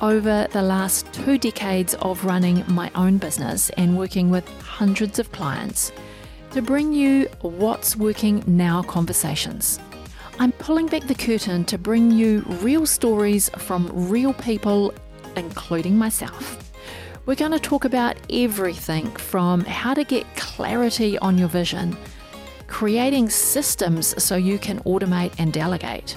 over the last two decades of running my own business and working with hundreds of clients to bring you What's Working Now conversations. I'm pulling back the curtain to bring you real stories from real people, including myself. We're going to talk about everything from how to get clarity on your vision, creating systems so you can automate and delegate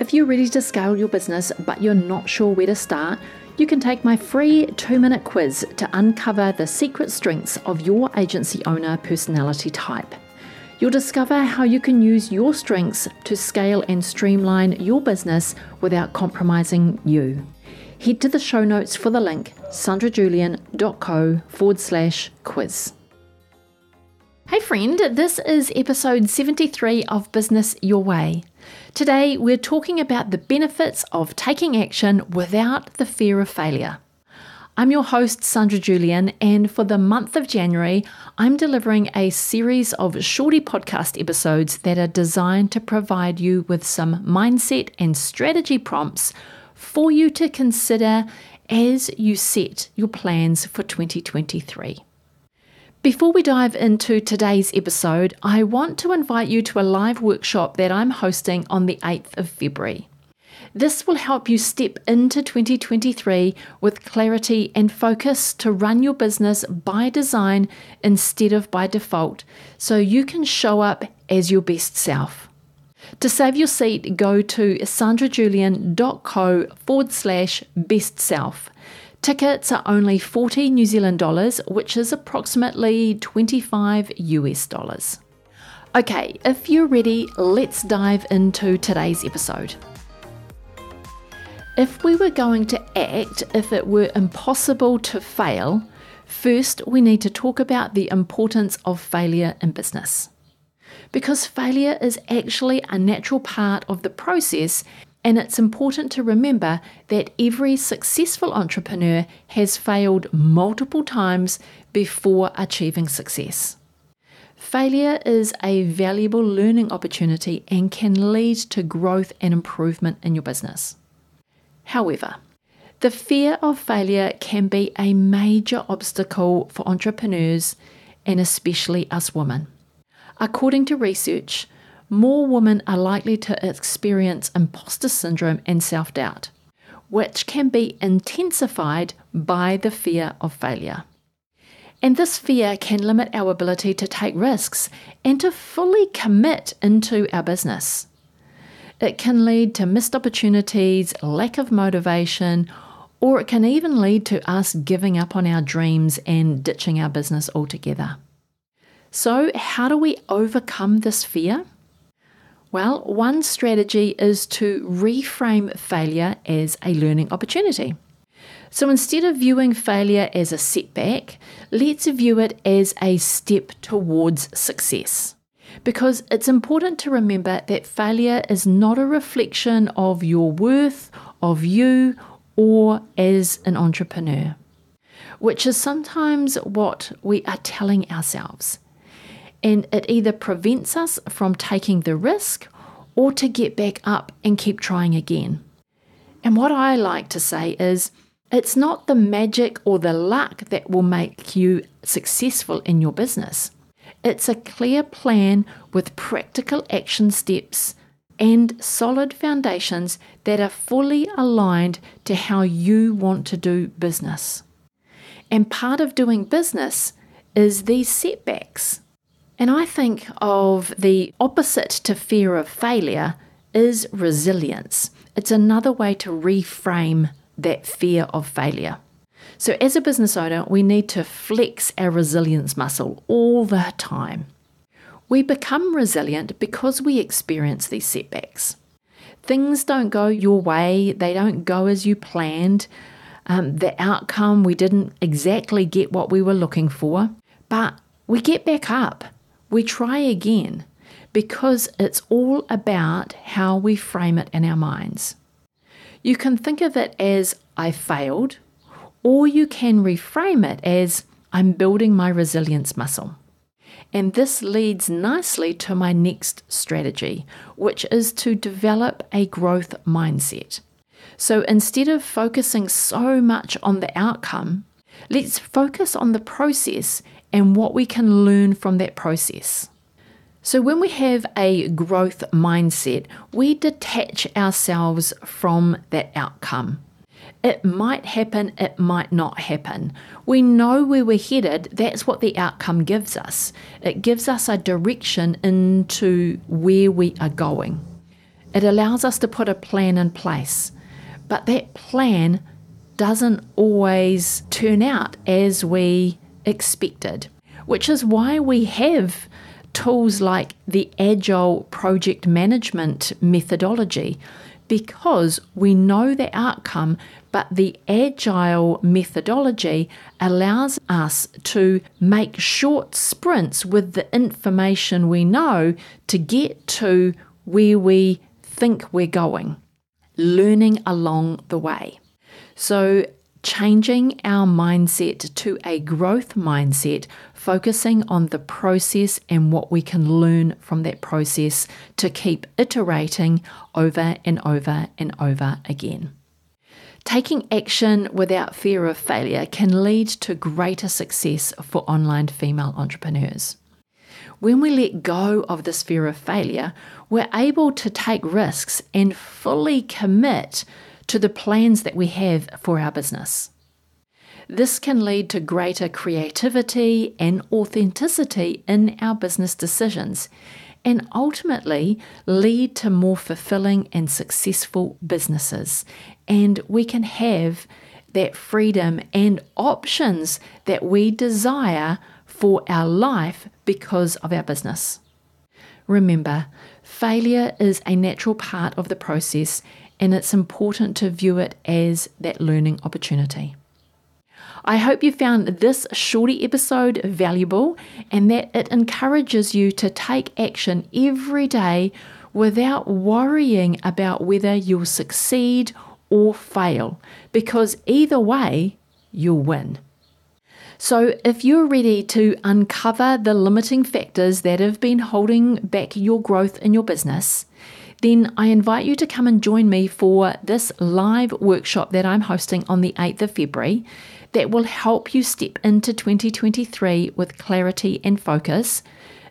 If you're ready to scale your business but you're not sure where to start, you can take my free two minute quiz to uncover the secret strengths of your agency owner personality type. You'll discover how you can use your strengths to scale and streamline your business without compromising you. Head to the show notes for the link sandrajulian.co forward slash quiz. Hey friend, this is episode 73 of Business Your Way. Today, we're talking about the benefits of taking action without the fear of failure. I'm your host, Sandra Julian, and for the month of January, I'm delivering a series of shorty podcast episodes that are designed to provide you with some mindset and strategy prompts for you to consider as you set your plans for 2023. Before we dive into today's episode, I want to invite you to a live workshop that I'm hosting on the 8th of February. This will help you step into 2023 with clarity and focus to run your business by design instead of by default, so you can show up as your best self. To save your seat, go to sandrajulian.co forward slash best self. Tickets are only 40 New Zealand dollars, which is approximately 25 US dollars. Okay, if you're ready, let's dive into today's episode. If we were going to act if it were impossible to fail, first we need to talk about the importance of failure in business. Because failure is actually a natural part of the process and it's important to remember that every successful entrepreneur has failed multiple times before achieving success. Failure is a valuable learning opportunity and can lead to growth and improvement in your business. However, the fear of failure can be a major obstacle for entrepreneurs and especially us women. According to research, more women are likely to experience imposter syndrome and self doubt, which can be intensified by the fear of failure. And this fear can limit our ability to take risks and to fully commit into our business. It can lead to missed opportunities, lack of motivation, or it can even lead to us giving up on our dreams and ditching our business altogether. So, how do we overcome this fear? Well, one strategy is to reframe failure as a learning opportunity. So instead of viewing failure as a setback, let's view it as a step towards success. Because it's important to remember that failure is not a reflection of your worth, of you, or as an entrepreneur, which is sometimes what we are telling ourselves and it either prevents us from taking the risk or to get back up and keep trying again. And what I like to say is, it's not the magic or the luck that will make you successful in your business. It's a clear plan with practical action steps and solid foundations that are fully aligned to how you want to do business. And part of doing business is these setbacks. And I think of the opposite to fear of failure is resilience. It's another way to reframe that fear of failure. So, as a business owner, we need to flex our resilience muscle all the time. We become resilient because we experience these setbacks. Things don't go your way, they don't go as you planned. Um, the outcome, we didn't exactly get what we were looking for, but we get back up. We try again because it's all about how we frame it in our minds. You can think of it as I failed, or you can reframe it as I'm building my resilience muscle. And this leads nicely to my next strategy, which is to develop a growth mindset. So instead of focusing so much on the outcome, let's focus on the process and what we can learn from that process. So, when we have a growth mindset, we detach ourselves from that outcome. It might happen, it might not happen. We know where we're headed, that's what the outcome gives us. It gives us a direction into where we are going. It allows us to put a plan in place, but that plan doesn't always turn out as we expected, which is why we have tools like the Agile project management methodology because we know the outcome, but the agile methodology allows us to make short sprints with the information we know to get to where we think we're going, learning along the way. So, changing our mindset to a growth mindset, focusing on the process and what we can learn from that process to keep iterating over and over and over again. Taking action without fear of failure can lead to greater success for online female entrepreneurs. When we let go of this fear of failure, we're able to take risks and fully commit to the plans that we have for our business. This can lead to greater creativity and authenticity in our business decisions and ultimately lead to more fulfilling and successful businesses. And we can have that freedom and options that we desire for our life because of our business. Remember, failure is a natural part of the process and it's important to view it as that learning opportunity. I hope you found this shorty episode valuable and that it encourages you to take action every day without worrying about whether you'll succeed or fail, because either way, you'll win. So, if you're ready to uncover the limiting factors that have been holding back your growth in your business, then I invite you to come and join me for this live workshop that I'm hosting on the 8th of February that will help you step into 2023 with clarity and focus,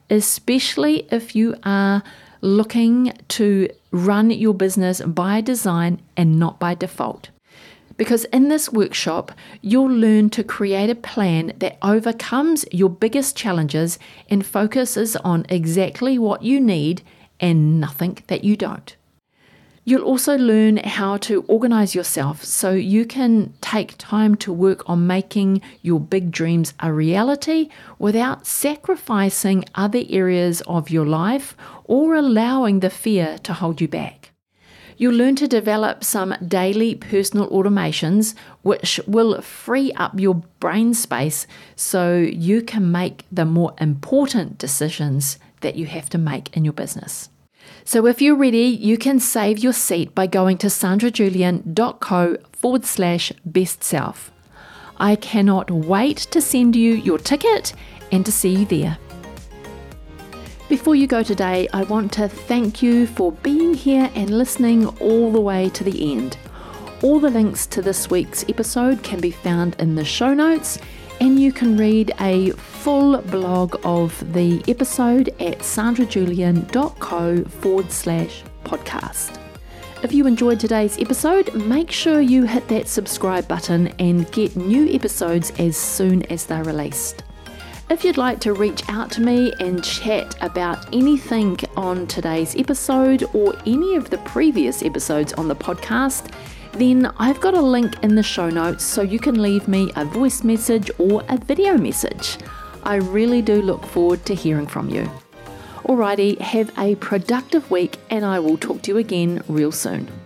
especially if you are looking to run your business by design and not by default. Because in this workshop, you'll learn to create a plan that overcomes your biggest challenges and focuses on exactly what you need and nothing that you don't. You'll also learn how to organize yourself so you can take time to work on making your big dreams a reality without sacrificing other areas of your life or allowing the fear to hold you back. You'll learn to develop some daily personal automations which will free up your brain space so you can make the more important decisions that you have to make in your business. So if you're ready, you can save your seat by going to sandrajulian.co forward slash best self. I cannot wait to send you your ticket and to see you there. Before you go today, I want to thank you for being here and listening all the way to the end. All the links to this week's episode can be found in the show notes and you can read a full blog of the episode at sandrajulian.co forward slash podcast. If you enjoyed today's episode, make sure you hit that subscribe button and get new episodes as soon as they're released. If you'd like to reach out to me and chat about anything on today's episode or any of the previous episodes on the podcast, then I've got a link in the show notes so you can leave me a voice message or a video message. I really do look forward to hearing from you. Alrighty, have a productive week and I will talk to you again real soon.